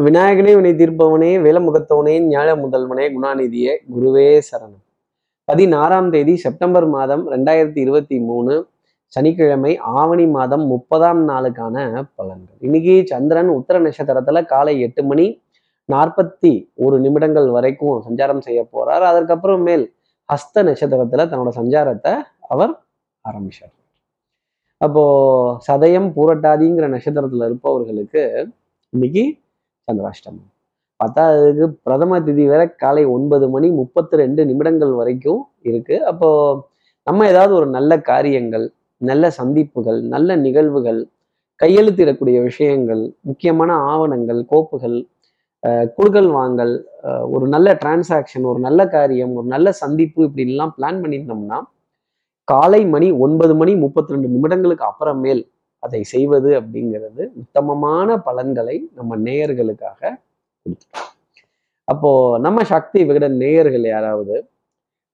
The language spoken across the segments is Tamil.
விநாயகனே வினை தீர்ப்பவனே வேலமுகத்தவனே ஞாழ முதல்வனே குணாநிதியே குருவே சரணம். பதினாறாம் தேதி செப்டம்பர் மாதம் ரெண்டாயிரத்தி இருபத்தி மூணு சனிக்கிழமை ஆவணி மாதம் முப்பதாம் நாளுக்கான பலன்கள். இன்னைக்கு சந்திரன் உத்தர நட்சத்திரத்துல காலை எட்டு மணி நாற்பத்தி ஒரு நிமிடங்கள் வரைக்கும் சஞ்சாரம் செய்ய போறார். அதற்கப்புறம் மேல் ஹஸ்த நட்சத்திரத்துல தன்னோட சஞ்சாரத்தை அவர் ஆரம்பிச்சார். அப்போ சதயம் பூரட்டாதிங்கிற நட்சத்திரத்துல இருப்பவர்களுக்கு இன்னைக்கு சந்திராஷ்டமம். பத்தாவதுக்கு பிரதம திதி வேற காலை ஒன்பது மணி முப்பத்தி ரெண்டு நிமிடங்கள் வரைக்கும் இருக்கு. அப்போ நம்ம ஏதாவது ஒரு நல்ல காரியங்கள் நல்ல சந்திப்புகள் நல்ல நிகழ்வுகள் கையெழுத்திடக்கூடிய விஷயங்கள் முக்கியமான ஆவணங்கள் கோப்புகள் குழுக்கள் வாங்கல் ஒரு நல்ல டிரான்சாக்ஷன் ஒரு நல்ல காரியம் ஒரு நல்ல சந்திப்பு இப்படின்லாம் பிளான் பண்ணியிருந்தோம்னா காலை மணி ஒன்பது மணி முப்பத்தி ரெண்டு நிமிடங்களுக்கு அப்புறமேல் அதை செய்வது அப்படிங்கிறது உத்தமமான பலன்களை நம்ம நேயர்களுக்காக கொடுத்துட்டோம் அப்போ நம்ம சக்தி விகடன் நேயர்கள் யாராவது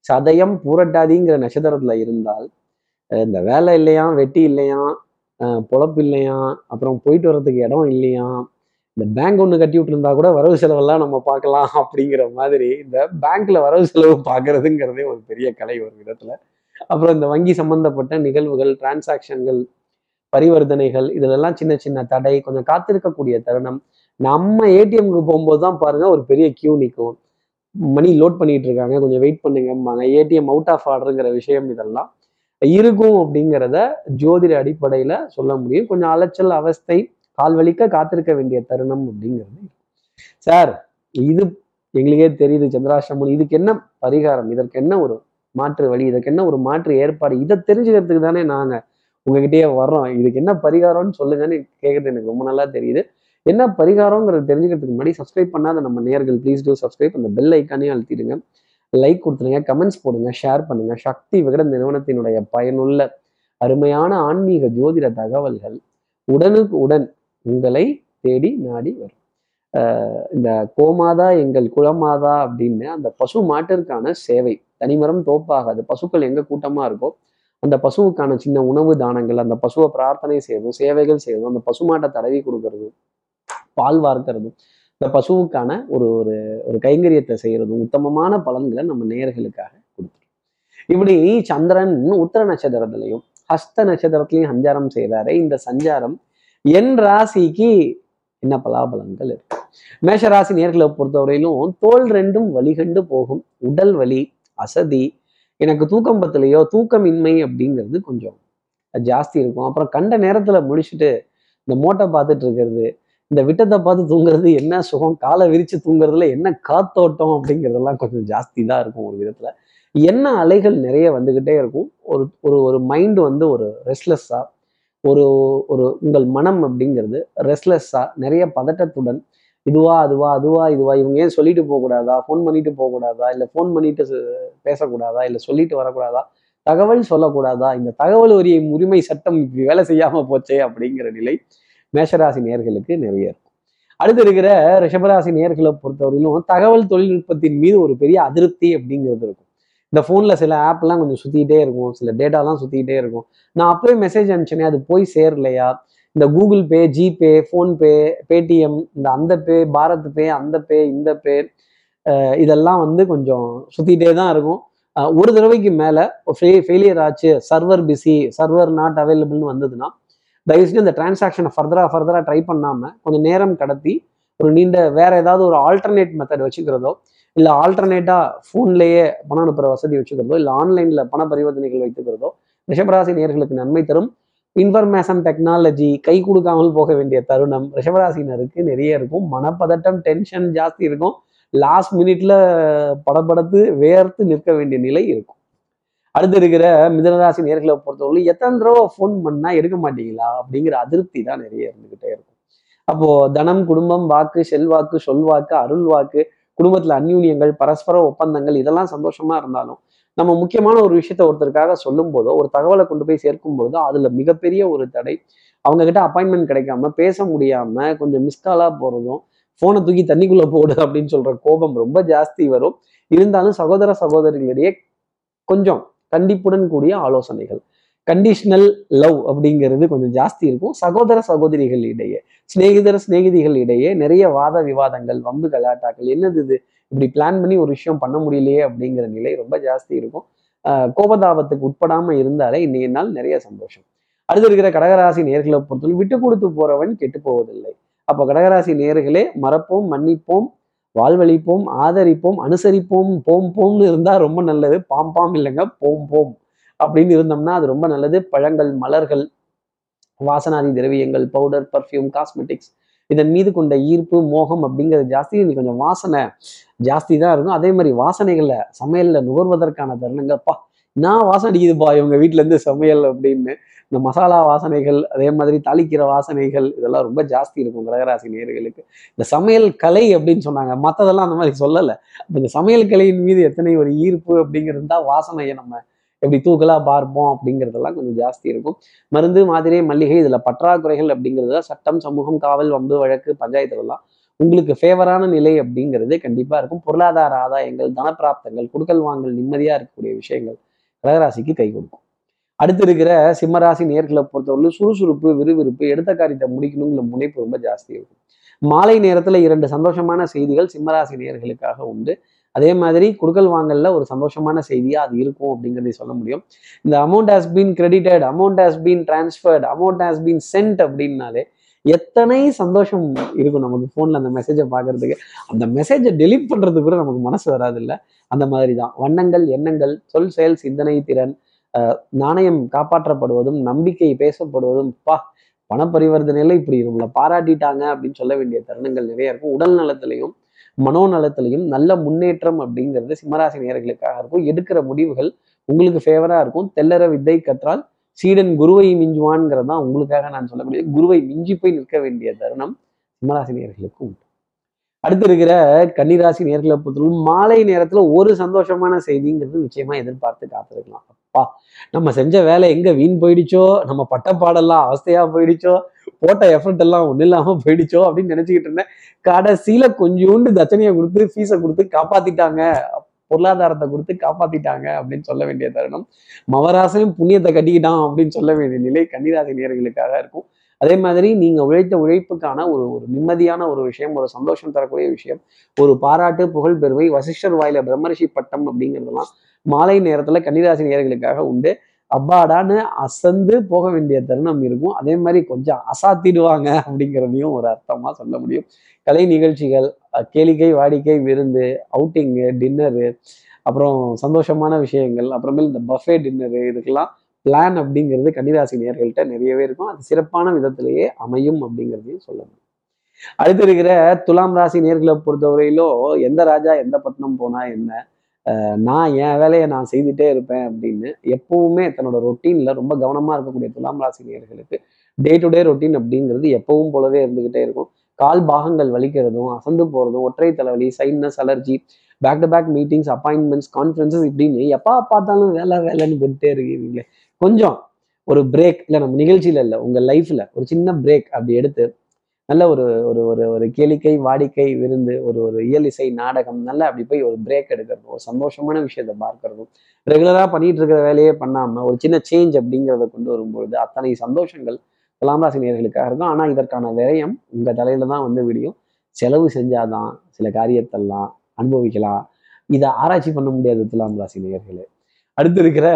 சதயம் பூரட்டாதிங்கிற நட்சத்திரத்துல இருந்தால் இந்த வேலை இல்லையா வெட்டி இல்லையா பொழப்பு இல்லையா அப்புறம் போயிட்டு வர்றதுக்கு இடம் இல்லையா இந்த பேங்க் ஒன்று கட்டி விட்டுருந்தா கூட வரவு செலவெல்லாம் நம்ம பார்க்கலாம் அப்படிங்கிற மாதிரி இந்த பேங்க்ல வரவு செலவு பார்க்கறதுங்கிறதே ஒரு பெரிய கலை ஒரு விதத்துல. அப்புறம் இந்த வங்கி சம்பந்தப்பட்ட நிகழ்வுகள் டிரான்சாக்ஷன்கள் பரிவர்த்தனைகள் இதிலெல்லாம் சின்ன சின்ன தடை கொஞ்சம் காத்திருக்கக்கூடிய தருணம். நம்ம ஏடிஎம்க்கு போகும்போது தான் பாருங்க ஒரு பெரிய கியூ நிற்கும் மணி லோட் பண்ணிட்டு இருக்காங்க கொஞ்சம் வெயிட் பண்ணுங்கம்பாங்க. ஏடிஎம் அவுட் ஆஃப் ஆர்டருங்கிற விஷயம் இதெல்லாம் இருக்கும் அப்படிங்கிறத ஜோதிட அடிப்படையில சொல்ல முடியும். கொஞ்சம் அலைச்சல் அவஸ்தை கால் வலிக்க காத்திருக்க வேண்டிய தருணம் அப்படிங்கிறது. சார் இது எங்களுக்கே தெரியுது சந்திராஷ்டமன் இதுக்கு என்ன பரிகாரம்? இதற்கு என்ன ஒரு மாற்று வழி? இதற்கு என்ன ஒரு மாற்று ஏற்பாடு? இதை தெரிஞ்சுக்கிறதுக்கு தானே நாங்க உங்ககிட்டயே வர்றோம். இதுக்கு என்ன பரிகாரம்னு சொல்லுங்கன்னு கேட்கறது எனக்கு ரொம்ப நல்லா தெரியுது. என்ன பரிகாரங்கிறது தெரிஞ்சுக்கிறதுக்கு முன்னாடி சப்ஸ்கிரைப் பண்ணாத நம்ம நேர்கள் ப்ளீஸ் டூ சப்ஸ்கிரைப் அந்த பெல் ஐக்கானே அழுத்திடுங்க. லைக் கொடுத்துருங்க கமெண்ட்ஸ் போடுங்க ஷேர் பண்ணுங்க. சக்தி விகட நிறுவனத்தினுடைய பயனுள்ள அருமையான ஆன்மீக ஜோதிட தகவல்கள் உடனுக்கு உடன் உங்களை தேடி நாடி வரும். இந்த கோமாதா எங்கள் குளமாதா அப்படின்னு அந்த பசு மாட்டிற்கான சேவை. தனிமரம் தோப்பாகாது. பசுக்கள் எங்க கூட்டமா இருக்கோ அந்த பசுவுக்கான சின்ன உணவு தானங்கள் அந்த பசுவை பிரார்த்தனை செய்யறதும் சேவைகள் செய்யறதும் அந்த பசுமாட்டை தடவி கொடுக்கறதும் பால் வார்க்கிறதும் இந்த பசுவுக்கான ஒரு ஒரு ஒரு கைங்கரியத்தை செய்யறதும் உத்தமமான பலன்களை நம்ம நேர்களுக்காக கொடுத்துரும். இப்படி சந்திரன் உத்தர நட்சத்திரத்திலையும் ஹஸ்த நட்சத்திரத்திலையும் சஞ்சாரம் செய்கிறாரு இந்த சஞ்சாரம் என் ராசிக்கு என்ன பலாபலன்கள் இருக்கு? மேஷராசி நேர்களை பொறுத்தவரையிலும் தோல் ரெண்டும் வலிகண்டு போகும் உடல் வலி அசதி எனக்கு தூக்கம் பத்தலையோ? தூக்கமின்மை அப்படிங்கிறது கொஞ்சம் ஜாஸ்தி இருக்கும். அப்புறம் கண்ட நேரத்தில் முடிச்சுட்டு இந்த மோட்டை பார்த்துட்டு இருக்கிறது இந்த விட்டத்தை பார்த்து தூங்குறது என்ன சுகம்? காலை விரித்து தூங்குறதுல என்ன காத்தோட்டம் அப்படிங்கிறதெல்லாம் கொஞ்சம் ஜாஸ்தி தான் இருக்கும் ஒரு விதத்தில். என்ன அலைகள் நிறைய வந்துக்கிட்டே இருக்கும். ஒரு ஒரு ஒரு மைண்டு வந்து ஒரு ரெஸ்ட்லெஸ்ஸாக ஒரு ஒரு உங்கள் மனம் அப்படிங்கிறது ரெஸ்ட்லெஸ்ஸாக நிறைய பதட்டத்துடன் இதுவா அதுவா அதுவா இதுவா. இவங்க ஏன் சொல்லிட்டு போகக்கூடாதா? ஃபோன் பண்ணிட்டு போகக்கூடாதா? இல்லை ஃபோன் பண்ணிட்டு பேசக்கூடாதா? இல்லை சொல்லிட்டு வரக்கூடாதா? தகவல் சொல்லக்கூடாதா? இந்த தகவல் உரிய உரிமை சட்டம் இப்படி வேலை செய்யாம போச்சே அப்படிங்கிற நிலை மேஷராசி நேர்களுக்கு நிறைய இருக்கும். அடுத்து இருக்கிற ரிஷபராசி நேர்களை பொறுத்தவரையிலும் தகவல் தொழில்நுட்பத்தின் மீது ஒரு பெரிய அதிருப்தி அப்படிங்கிறது இருக்கும். இந்த ஃபோனில் சில ஆப்லாம் கொஞ்சம் சுற்றிக்கிட்டே இருக்கும். சில டேட்டாலாம் சுற்றிக்கிட்டே இருக்கும். நான் அப்போயே மெசேஜ் அனுப்பிச்சேனே அது போய் சேரலையா? இந்த Google Pay GPay PhonePe Paytm இந்த அந்த பே பாரத் பே அந்த பே இந்த பே இதெல்லாம் வந்து கொஞ்சம் சுற்றிட்டே தான் இருக்கும். ஒரு தடவைக்கு மேலே ஃபெயிலியர் ஆச்சு சர்வர் பிஸி சர்வர் நாட் அவைலபிள்னு வந்ததுன்னா தயவுசெய்து இந்த டிரான்சாக்ஷனை ஃபர்தராக ஃபர்தராக ட்ரை பண்ணாமல் கொஞ்சம் நேரம் கடத்தி ஒரு நீண்ட வேற ஏதாவது ஒரு ஆல்டர்னேட் மெத்தட் வச்சுக்கிறதோ இல்லை ஆல்டர்னேட்டாக ஃபோன்லேயே பணம் அனுப்புகிற வசதி வச்சுக்கிறதோ இல்லை ஆன்லைனில் பண பரிவர்த்தனைகள் வைத்துக்கிறதோ ரிஷபராசி நேர்களுக்கு நன்மை தரும். இன்ஃபர்மேஷன் டெக்னாலஜி கை கொடுக்காமல் போக வேண்டிய தருணம் ரிஷபராசினருக்கு நிறைய இருக்கும். மனப்பதட்டம் டென்ஷன் ஜாஸ்தி இருக்கும். லாஸ்ட் மினிட்ல படப்படுத்து வேர்த்து நிற்க வேண்டிய நிலை இருக்கும். அடுத்து இருக்கிற மிதனராசி நேர்களை பொறுத்தவரை எத்தனை தடவை ஃபோன் பண்ணா எடுக்க மாட்டீங்களா அப்படிங்கிற அதிருப்தி தான் நிறைய இருந்துகிட்டே இருக்கும். அப்போ தனம் குடும்பம் வாக்கு செல்வாக்கு சொல்வாக்கு அருள் வாக்கு குடும்பத்துல அந்யூன்யங்கள் பரஸ்பர ஒப்பந்தங்கள் இதெல்லாம் சந்தோஷமா இருந்தாலும் நம்ம முக்கியமான ஒரு விஷயத்த ஒருத்தருக்காக சொல்லும் போதோ ஒரு தகவலை கொண்டு போய் சேர்க்கும் போதோ அதுல மிகப்பெரிய ஒரு தடை. அவங்க கிட்ட அப்பாயின்மெண்ட் கிடைக்காம பேச முடியாம கொஞ்சம் மிஸ்காலா போறதும் போனை தூக்கி தண்ணிக்குள்ள போடு அப்படின்னு சொல்ற கோபம் ரொம்ப ஜாஸ்தி வரும். இருந்தாலும் சகோதர சகோதரிகளிடையே கொஞ்சம் கண்டிப்புடன் கூடிய ஆலோசனைகள். கண்டிஷனல் லவ் அப்படிங்கிறது கொஞ்சம் ஜாஸ்தி இருக்கும். சகோதர சகோதரிகள் இடையே சிநேகிதர சிநேகிதிகள் இடையே நிறைய வாத விவாதங்கள் வம்பு கலாட்டாக்கள் என்னது இது? இப்படி பிளான் பண்ணி ஒரு விஷயம் பண்ண முடியலையே அப்படிங்கிற நிலை ரொம்ப ஜாஸ்தி இருக்கும். ஆஹ் கோபதாபத்துக்கு உட்படாம இருந்தாலே இன்னைய நாள் நிறைய சந்தோஷம். அடுத்து இருக்கிற கடகராசி நேர்களை பொறுத்தவரை விட்டு கொடுத்து போறவன் கெட்டு போவதில்லை. அப்போ கடகராசி நேர்களே மறப்போம் மன்னிப்போம் வாழ்வழிப்போம் ஆதரிப்போம் அனுசரிப்போம் போம் போம்னு இருந்தா ரொம்ப நல்லது. பாம் பாம் இல்லைங்க போம் போம் அப்படின்னு இருந்தோம்னா அது ரொம்ப நல்லது. பழங்கள் மலர்கள் வாசனாதி திரவியங்கள் பவுடர் பர்ஃப்யூம் காஸ்மெட்டிக்ஸ் இதன் மீது கொண்ட ஈர்ப்பு மோகம் அப்படிங்கிறது ஜாஸ்தி. இது கொஞ்சம் வாசனை ஜாஸ்தி தான் இருக்கும். அதே மாதிரி வாசனைகளில் சமையலில் நுகர்வதற்கான தருணங்கப்பா நான் வாசனை அடிக்குதுப்பா இவங்க வீட்டிலேருந்து சமையல் அப்படின்னு. இந்த மசாலா வாசனைகள் அதே மாதிரி தாளிக்கிற வாசனைகள் இதெல்லாம் ரொம்ப ஜாஸ்தி இருக்கும் கடகராசி நேர்களுக்கு இந்த சமையல் கலை அப்படின்னு சொன்னாங்க. மற்றதெல்லாம் அந்த மாதிரி சொல்லலை. இந்த சமையல் கலையின் மீது எத்தனை ஒரு ஈர்ப்பு அப்படிங்கிறது தான் வாசனையை நம்ம எப்படி தூக்கலா பார்ப்போம் அப்படிங்கிறதெல்லாம் கொஞ்சம் ஜாஸ்தி இருக்கும். மருந்து மாத்திரை மல்லிகை இதுல பற்றாக்குறைகள் அப்படிங்கிறது சட்டம் சமூகம் காவல் வம்பு வழக்கு பஞ்சாயத்துலலாம் உங்களுக்கு ஃபேவரான நிலை அப்படிங்கிறது கண்டிப்பா இருக்கும். பொருளாதார ஆதாயங்கள் தனப்பிராப்தங்கள் குடுக்கல் வாங்கல் நிம்மதியா இருக்கக்கூடிய விஷயங்கள் கடகராசிக்கு கை கொடுக்கும். அடுத்து இருக்கிற சிம்மராசி நேர்களை பொறுத்தவரை சுறுசுறுப்பு விறுவிறுப்பு எடுத்த காரியத்தை முடிக்கணுங்கிற முனைப்பு ரொம்ப ஜாஸ்தி இருக்கும். மாலை நேரத்துல இரண்டு சந்தோஷமான செய்திகள் சிம்மராசி நேர்களுக்காக உண்டு. அதே மாதிரி குடுக்கல் வாங்கலில் ஒரு சந்தோஷமான செய்தியா அது இருக்கும் அப்படிங்கிறதை சொல்ல முடியும். இந்த amount has been credited amount has been transferred amount has been sent அப்படின்னாலே எத்தனை சந்தோஷம் இருக்கும் நமக்கு ஃபோனில் அந்த மெசேஜை பார்க்கறதுக்கு. அந்த மெசேஜை டெலிட் பண்றது கூட நமக்கு மனசு வராது இல்ல அந்த மாதிரி தான். வண்ணங்கள் எண்ணங்கள் சொல் செயல் சிந்தனை திறன் நாணயம் காப்பாற்றப்படுவதும் நம்பிக்கை பேசப்படுவதும் பா பண பரிவர்த்தனையில இப்படி நம்மளை பாராட்டிட்டாங்க அப்படின்னு சொல்ல வேண்டிய தருணங்கள் நிறைய இருக்கும். உடல் நலத்திலையும் மனோநலத்திலையும் நல்ல முன்னேற்றம் அப்படிங்கிறது சிம்மராசி நேர்களுக்காக இருக்கும். எடுக்கிற முடிவுகள் உங்களுக்கு ஃபேவரா இருக்கும். தெல்லற வித்தை கற்றால் சீடன் குருவை மிஞ்சுவான்ங்கிறது தான் உங்களுக்காக நான் சொல்லக்கூடிய குருவை மிஞ்சி போய் நிற்க வேண்டிய தருணம் சிம்மராசி நேர்களுக்கு உண்டு. அடுத்து இருக்கிற கன்னிராசி நேர்களை பொறுத்தவரைக்கும் மாலை நேரத்துல ஒரு சந்தோஷமான செய்திங்கிறது நிச்சயமா எதிர்பார்த்து காத்திருக்கலாம். அப்பா நம்ம செஞ்ச வேலை எங்க வீண் போயிடுச்சோ? நம்ம பட்ட பாடெல்லாம் அவஸ்தையா போயிடுச்சோ? போட்ட எஃபர்ட் எல்லாம் ஒன்றும் இல்லாமல் போயிடுச்சோ அப்படின்னு நினச்சிக்கிட்டு இருந்தேன். கடைசியில கொஞ்சோண்டு தச்சனையை கொடுத்து ஃபீஸை கொடுத்து காப்பாத்திட்டாங்க. பொருளாதாரத்தை கொடுத்து காப்பாத்திட்டாங்க அப்படின்னு சொல்ல வேண்டிய தருணம். மவராசையும் புண்ணியத்தை கட்டிக்கிட்டான் அப்படின்னு சொல்ல வேண்டிய நிலை கன்னிராசி நேர்களுக்காக இருக்கும். அதே மாதிரி நீங்க உழைத்த உழைப்புக்கான ஒரு ஒரு நிம்மதியான ஒரு விஷயம் ஒரு சந்தோஷம் தரக்கூடிய விஷயம் ஒரு பாராட்டு புகழ் பெருமை வசிஷ்டர் வாயில பிரம்மரிஷி பட்டம் அப்படிங்கிறதெல்லாம் மாலை நேரத்துல கன்னிராசி நேர்களுக்காக உண்டு. அப்பாடான்னு அசந்து போக வேண்டிய தருணம் இருக்கும். அதே மாதிரி கொஞ்சம் அசாத்திடுவாங்க அப்படிங்கிறதையும் ஒரு அர்த்தமா சொல்ல முடியும். கலை நிகழ்ச்சிகள் கேளிக்கை வாடிக்கை விருந்து அவுட்டிங்கு டின்னரு அப்புறம் சந்தோஷமான விஷயங்கள் அப்புறமேல் இந்த பஃபே டின்னரு இதுக்கெல்லாம் பிளான் அப்படிங்கிறது கன்னிராசி நேர்கள்ட்ட நிறையவே இருக்கும். அது சிறப்பான விதத்திலேயே அமையும் அப்படிங்கிறதையும் சொல்ல முடியும். அடுத்து இருக்கிற துலாம் ராசி நேர்களை பொறுத்தவரையிலும் எந்த ராஜா எந்த பட்டணம் போனா என்ன? நான் என் வேலையை நான் செய்துட்டே இருப்பேன் அப்படின்னு எப்பவுமே தன்னோட ரொட்டீனில் ரொம்ப கவனமாக இருக்கக்கூடிய துலாம் ராசி நேர்களுக்கு டே டு டே ரொட்டீன் அப்படிங்கிறது எப்பவும் போலவே இருந்துக்கிட்டே இருக்கும். கால் பாகங்கள் வலிக்கிறதும் அசந்து போகிறதும் ஒற்றை தலைவலி sinus allergy back to back meetings appointments conferences இப்படின்னு எப்போ பார்த்தாலும் வேலை வேலைன்னு போட்டுட்டே இருக்கீங்களே. கொஞ்சம் ஒரு பிரேக் இல்லை நம்ம நிகழ்ச்சியில் இல்லை உங்கள் லைஃப்பில் ஒரு சின்ன பிரேக் அப்படி எடுத்து நல்ல ஒரு ஒரு ஒரு ஒரு கேளிக்கை வாடிக்கை விருந்து ஒரு ஒரு இயல் இசை நாடகம் நல்ல அப்படி போய் ஒரு பிரேக் எடுக்கிறதும் ஒரு சந்தோஷமான விஷயத்த பார்க்கறதும் ரெகுலராக பண்ணிட்டு இருக்கிற வேலையே பண்ணாம ஒரு சின்ன சேஞ்ச் அப்படிங்கிறத கொண்டு வரும்பொழுது அத்தனை சந்தோஷங்கள் துலாம் ராசி நேர்களுக்காக இருக்கும். ஆனால் இதற்கான விரயம் உங்கள் தலையில தான் வந்து விடியும். செலவு செஞ்சாதான் சில காரியத்தெல்லாம் அனுபவிக்கலாம். இதை ஆராய்ச்சி பண்ண முடியாது துலாம் ராசி நேர்களே அடுத்து இருக்கிற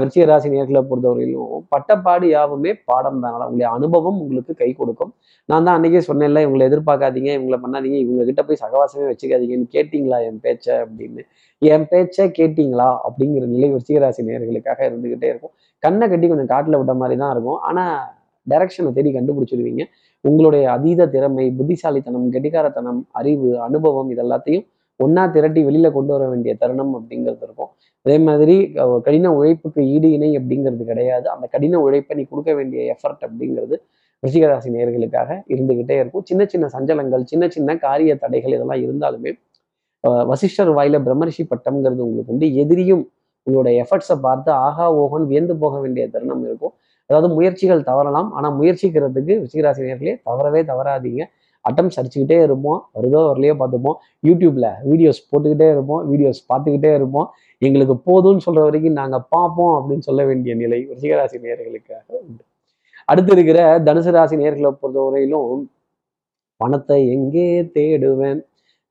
விருச்சிக ராசி நேர்களை பொறுத்தவரையிலும் பட்டப்பாடு யாவுமே பாடம் தான். உங்களுடைய அனுபவம் உங்களுக்கு கை கொடுக்கும். நான் தான் அன்னைக்கே சொன்னேன்ல இவங்களை எதிர்பார்க்காதீங்க இவங்களை பண்ணாதீங்க இவங்க கிட்ட போய் சகவாசமே வச்சுக்காதீங்கன்னு கேட்டிங்களா என் பேச்ச அப்படின்னு? என் பேச்ச கேட்டிங்களா அப்படிங்கிற நிலை விருச்சிக ராசி நேர்களுக்காக இருந்துகிட்டே இருக்கும். கண்ணை கட்டி கொஞ்சம் காட்டில் விட்ட மாதிரி தான் இருக்கும். ஆனால் டைரக்ஷனை தேடி கண்டுபிடிச்சிடுவீங்க. உங்களுடைய அதீத திறமை புத்திசாலித்தனம் கெட்டிக்காரத்தனம் அறிவு அனுபவம் இதெல்லாத்தையும் ஒன்றா திரட்டி வெளியில கொண்டு வர வேண்டிய தருணம் அப்படிங்கிறது இருக்கும். அதே மாதிரி கடின உழைப்புக்கு ஈடு இணை அப்படிங்கிறது கிடையாது. அந்த கடின உழைப்பை நீ கொடுக்க வேண்டிய எஃபர்ட் அப்படிங்கிறது ரிஷிகராசி நேர்களுக்காக இருந்துகிட்டே இருக்கும். சின்ன சின்ன சஞ்சலங்கள் சின்ன சின்ன காரிய தடைகள் இதெல்லாம் இருந்தாலுமே வசிஷ்டர் வாயில பிரம்மரிஷி பட்டம்ங்கிறது உங்களுக்கு உண்டு. எதிரியும் உங்களோட எஃபர்ட்ஸை பார்த்து ஆகா ஓகன் வியந்து போக வேண்டிய தருணம் இருக்கும். அதாவது முயற்சிகள் தவறலாம். ஆனா முயற்சிக்கிறதுக்கு ரிஷிகராசி நேர்களே தவறவே தவறாதீங்க. அட்டம் அடிச்சுக்கிட்டே இருப்போம் வருதோ வரலையோ பார்த்துப்போம். யூடியூப்ல வீடியோஸ் போட்டுக்கிட்டே இருப்போம் வீடியோஸ் பார்த்துக்கிட்டே இருப்போம். எங்களுக்கு போதும்னு சொல்ற வரைக்கும் நாங்கள் பார்ப்போம் அப்படின்னு சொல்ல வேண்டிய நிலை ரிஷிகராசி நேர்களுக்காக உண்டு. அடுத்து இருக்கிற தனுசு ராசி நேர்களை பொறுத்தவரையிலும் பணத்தை எங்கே தேடுவேன்?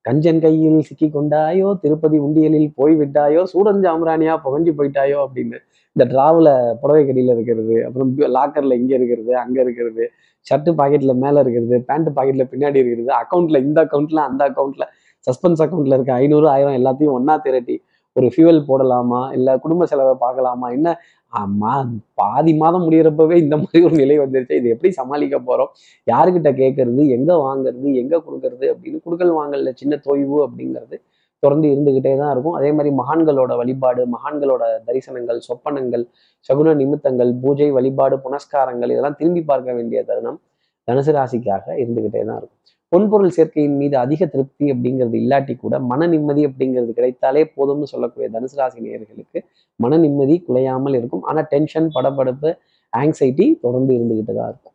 கஞ்சன் கையில் சிக்கி கொண்டாயோ திருப்பதி உண்டியலில் போய் விட்டாயோ சூடன் ஜாம்ரானியா புகஞ்சு போயிட்டாயோ அப்படின்னு. இந்த டிராவில் புடவை கடியில் இருக்கிறது அப்புறம் லாக்கரில் இங்கே இருக்கிறது அங்கே இருக்கிறது ஷர்ட்டு பாக்கெட்டில் மேலே இருக்கிறது பேண்ட் பாக்கெட்டில் பின்னாடி இருக்கிறது அக்கௌண்ட்டில் இந்த அக்கௌண்ட்டில் அந்த அக்கௌண்ட்டில் சஸ்பென்ஸ் அக்கௌண்ட்டில் இருக்க ஐநூறு ஆயிரம் எல்லாத்தையும் ஒன்றா திரட்டி ஒரு ஃபியூவல் போடலாமா இல்லை குடும்ப செலவை பார்க்கலாமா என்ன ஆமா பாதி மாதம் முடிகிறப்பவே இந்த மாதிரி ஒரு நிலை வந்துருச்சு. இது எப்படி சமாளிக்க போறோம்? யாருக்கிட்ட கேட்கறது எங்க வாங்குறது? எங்க கொடுக்கறது? அப்படின்னு குடுக்கல் வாங்கல சின்ன தொய்வு அப்படிங்கிறது தொடர்ந்து இருந்துகிட்டே தான் இருக்கும். அதே மாதிரி மகான்களோட வழிபாடு மகான்களோட தரிசனங்கள் சொப்பனங்கள் சகுன நிமித்தங்கள் பூஜை வழிபாடு புனஸ்காரங்கள் இதெல்லாம் திரும்பி பார்க்க வேண்டிய தருணம் தனுசு ராசிக்காக இருந்துகிட்டே தான் இருக்கும். பொன்பொருள் சேர்க்கையின் மீது அதிக திருப்தி அப்படிங்கிறது இல்லாட்டி கூட மன நிம்மதி அப்படிங்கிறது கிடைத்தாலே போதும்னு சொல்லக்கூடிய தனுசு ராசி நேயர்களுக்கு மன நிம்மதி குலையாமல் இருக்கும். ஆனால் டென்ஷன் படபடப்பு ஆங்ஸைட்டி தொடர்ந்து இருந்துகிட்டு தான் இருக்கும்.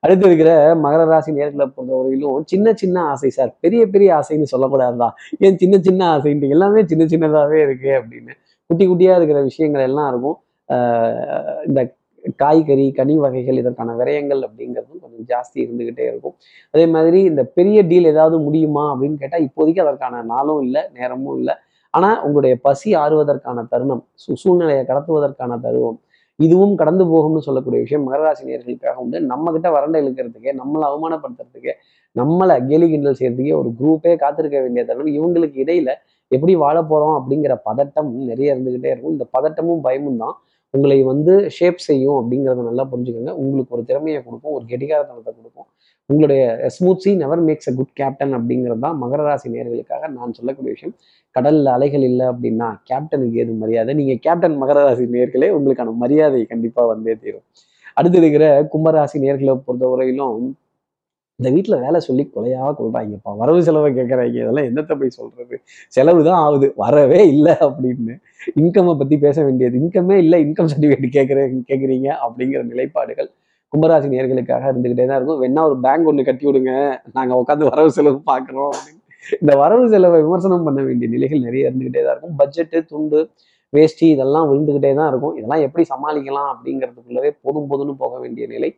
அடுத்து இருக்கிற மகர ராசி நேர்களை பொறுத்தவரையிலும் சின்ன சின்ன ஆசை சார். பெரிய பெரிய ஆசைன்னு சொல்லக்கூடாதா ஏன் சின்ன சின்ன ஆசைன்ட்டு? எல்லாமே சின்ன சின்னதாகவே இருக்கு அப்படின்னு. குட்டி குட்டியாக இருக்கிற விஷயங்கள் எல்லாம் இருக்கும். ஆஹ் இந்த காய்கறி கனி வகைகள் இதற்கான விரயங்கள் அப்படிங்கிறதும் கொஞ்சம் ஜாஸ்தி இருந்துக்கிட்டே இருக்கும். அதே மாதிரி இந்த பெரிய டீல் ஏதாவது முடியுமா அப்படின்னு கேட்டால் இப்போதைக்கு அதற்கான நாளும் இல்லை நேரமும் இல்லை. ஆனால் உங்களுடைய பசி ஆறுவதற்கான தருணம் சு சூழ்நிலையை கடத்துவதற்கான தருணம் இதுவும் கடந்து போகும்னு சொல்லக்கூடிய விஷயம் மகராசி நேர்களுக்காக உண்டு. நம்ம கிட்ட வறண்ட இழுக்கிறதுக்கே நம்மளை அவமானப்படுத்துறதுக்கே நம்மளை கேலி கிண்டல் செய்யறதுக்கே ஒரு குரூப்பே காத்திருக்க வேண்டிய தருணம். இவங்களுக்கு இடையில எப்படி வாழ போறோம் அப்படிங்கிற பதட்டம் நிறைய இருந்துகிட்டே இருக்கும். இந்த பதட்டமும் பயமும் தான். உங்களை வந்து ஷேப் செய்யும் அப்படிங்கிறத நல்லா புரிஞ்சுக்கோங்க. உங்களுக்கு ஒரு திறமையை கொடுக்கும் ஒரு கெட்டிகாரத்தனத்தை கொடுக்கும். உங்களுடைய smooth sea never makes a good captain அப்படிங்கிறது தான் மகர ராசி நேர்களுக்காக நான் சொல்லக்கூடிய விஷயம். கடலில் அலைகள் இல்லை அப்படின்னா கேப்டனுக்கு ஏது மரியாதை. நீங்கள் கேப்டன் மகர ராசி நேர்களே உங்களுக்கான மரியாதை கண்டிப்பாக வந்தே தீரும். அடுத்து இருக்கிற கும்பராசி நேர்களை பொறுத்தவரையிலும் இந்த வீட்டில் வேலை சொல்லி கொலையாக கொள்றாங்கப்பா. வரவு செலவை கேட்குறாங்க இதெல்லாம் என்னத்தை போய் சொல்றது? செலவு தான் ஆகுது. வரவே இல்லை அப்படின்னு. இன்கம்மை பற்றி பேச வேண்டியது. இன்கமே இல்லை. இன்கம் சர்டிஃபிகேட் கேட்குறேன் கேட்குறீங்க அப்படிங்கிற நிலைப்பாடுகள் கும்பராசி நேர்களுக்காக இருந்துக்கிட்டே தான் இருக்கும். வேணா ஒரு பேங்க் ஒன்று கட்டி விடுங்க. நாங்கள் உட்காந்து வரவு செலவு பார்க்குறோம் அப்படின்னு. இந்த வரவு செலவை விமர்சனம் பண்ண வேண்டிய நிலைகள் நிறைய இருந்துக்கிட்டே தான் இருக்கும். பட்ஜெட்டு துண்டு வேஷ்டி இதெல்லாம் விழுந்துக்கிட்டே தான் இருக்கும். இதெல்லாம் எப்படி சமாளிக்கலாம் அப்படிங்கிறதுக்குள்ளவே போதும் போதும்னு போக வேண்டிய நிலை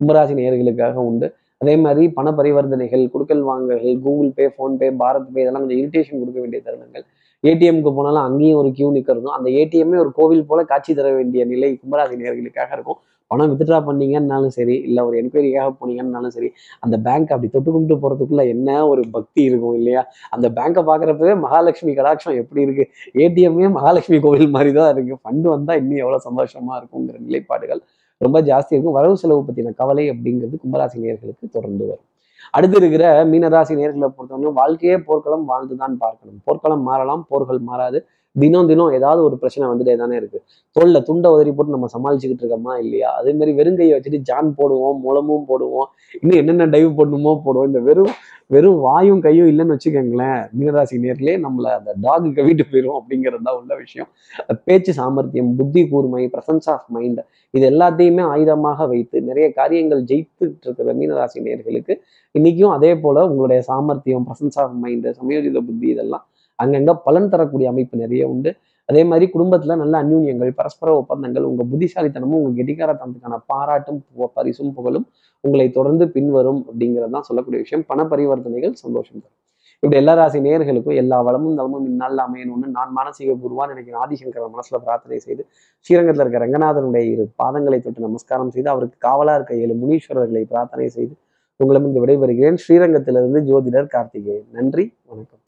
கும்பராசி நேர்களுக்காக உண்டு. அதே மாதிரி பண பரிவர்த்தனைகள் கொடுக்கல் வாங்கல்கள் கூகுள் பே ஃபோன்பே பாரத் பே இதெல்லாம் கொஞ்சம் இரிட்டேஷன் கொடுக்க வேண்டிய தருணங்கள். ஏடிஎம்க்கு போனாலும் அங்கேயும் ஒரு கியூ நிற்கிறதும் அந்த ஏடிஎம்மே ஒரு கோவில் போல காட்சி தர வேண்டிய நிலை கும்பராசி நேர்களுக்காக இருக்கும். பணம் வித்ட்ரா பண்ணீங்கன்னாலும் சரி இல்லை ஒரு என்கொயரிக்காக போனீங்கன்னாலும் சரி அந்த பேங்க் அப்படி தொட்டு கும்பிட்டு போகிறதுக்குள்ள என்ன ஒரு பக்தி இருக்கும் இல்லையா? அந்த பேங்கை பார்க்குறப்பவே மகாலட்சுமி கடாட்சம் எப்படி இருக்குது ஏடிஎம்மே மகாலட்சுமி கோவில் மாதிரி தான் இருக்குது ஃபண்டு வந்தால் இன்னும் எவ்வளோ சந்தோஷமாக இருக்குங்கிற நிலைப்பாடுகள். ரொம்ப ஜாஸ்தி இருக்கும். வரவு செலவு பற்றின கவலை அப்படிங்கிறது கும்பராசி நேர்களுக்கு தொடர்ந்து வரும். அடுத்து இருக்கிற மீனராசி நேர்களை பொறுத்தவரைக்கும் வாழ்க்கையே போர்க்களம் வாழ்ந்துதான் பார்க்கணும். போர்க்களம் மாறலாம் போர்கள் மாறாது. தினம் தினம் ஏதாவது ஒரு பிரச்சனை வந்துட்டே தானே இருக்கு. தோல்ல துண்டை உதறி போட்டு நம்ம சமாளிச்சுக்கிட்டு இருக்கோமா இல்லையா? அதே மாதிரி வெறுங்கையை வச்சுட்டு ஜான் போடுவோம் முளமும் போடுவோம் இன்னும் என்னென்ன டைவ் பண்ணுமோ போடுவோம். இந்த வெறும் வெறும் வாயும் கையும் இல்லைன்னு வச்சுக்கோங்களேன் மீனராசி நேர்லேயே நம்மளை அந்த டாகு கவிட்டு போயிடும் அப்படிங்கிறது தான் உள்ள விஷயம். பேச்சு சாமர்த்தியம் புத்தி கூர்மை பிரசன்ஸ் ஆஃப் மைண்ட் இது எல்லாத்தையுமே ஆயுதமாக வைத்து நிறைய காரியங்கள் ஜெயித்துட்டு இருக்கிற மீனராசி நேர்களுக்கு இன்னைக்கும் அதே போல உங்களுடைய சாமர்த்தியம் பிரசன்ஸ் ஆஃப் மைண்டு சமயோஜித புத்தி இதெல்லாம் அங்கங்க பலன் தரக்கூடிய அமைப்பு நிறைய உண்டு. அதே மாதிரி குடும்பத்துல நல்ல அந்யூன்யங்கள் பரஸ்பர ஒப்பந்தங்கள் உங்க புத்திசாலித்தனமும் உங்க கெட்டிக்காரத்தனத்துக்கான பாராட்டும் பரிசும் புகழும் உங்களை தொடர்ந்து பின்வரும் அப்படிங்கிறது தான் சொல்லக்கூடிய விஷயம். பண பரிவர்த்தனைகள் சந்தோஷம் தரும். இப்படி எல்லா ராசி நேர்களுக்கும் எல்லா வளமும் நலமும் இந்நாளில் அமையணும்னு நான் மானசீக குருவான் நினைக்கிற ஆதிசங்கர மனசுல பிரார்த்தனை செய்து ஸ்ரீரங்கத்தில் இருக்க ரங்கநாதனுடைய இரு பாதங்களை தொட்டு நமஸ்காரம் செய்து அவருக்கு காவலா இருக்க ஏழு முனீஸ்வரர்களை பிரார்த்தனை செய்து உங்களிடம் இந்த விடைபெறுகிறேன். ஸ்ரீரங்கத்திலிருந்து ஜோதிடர் கார்த்திகேயன். நன்றி வணக்கம்.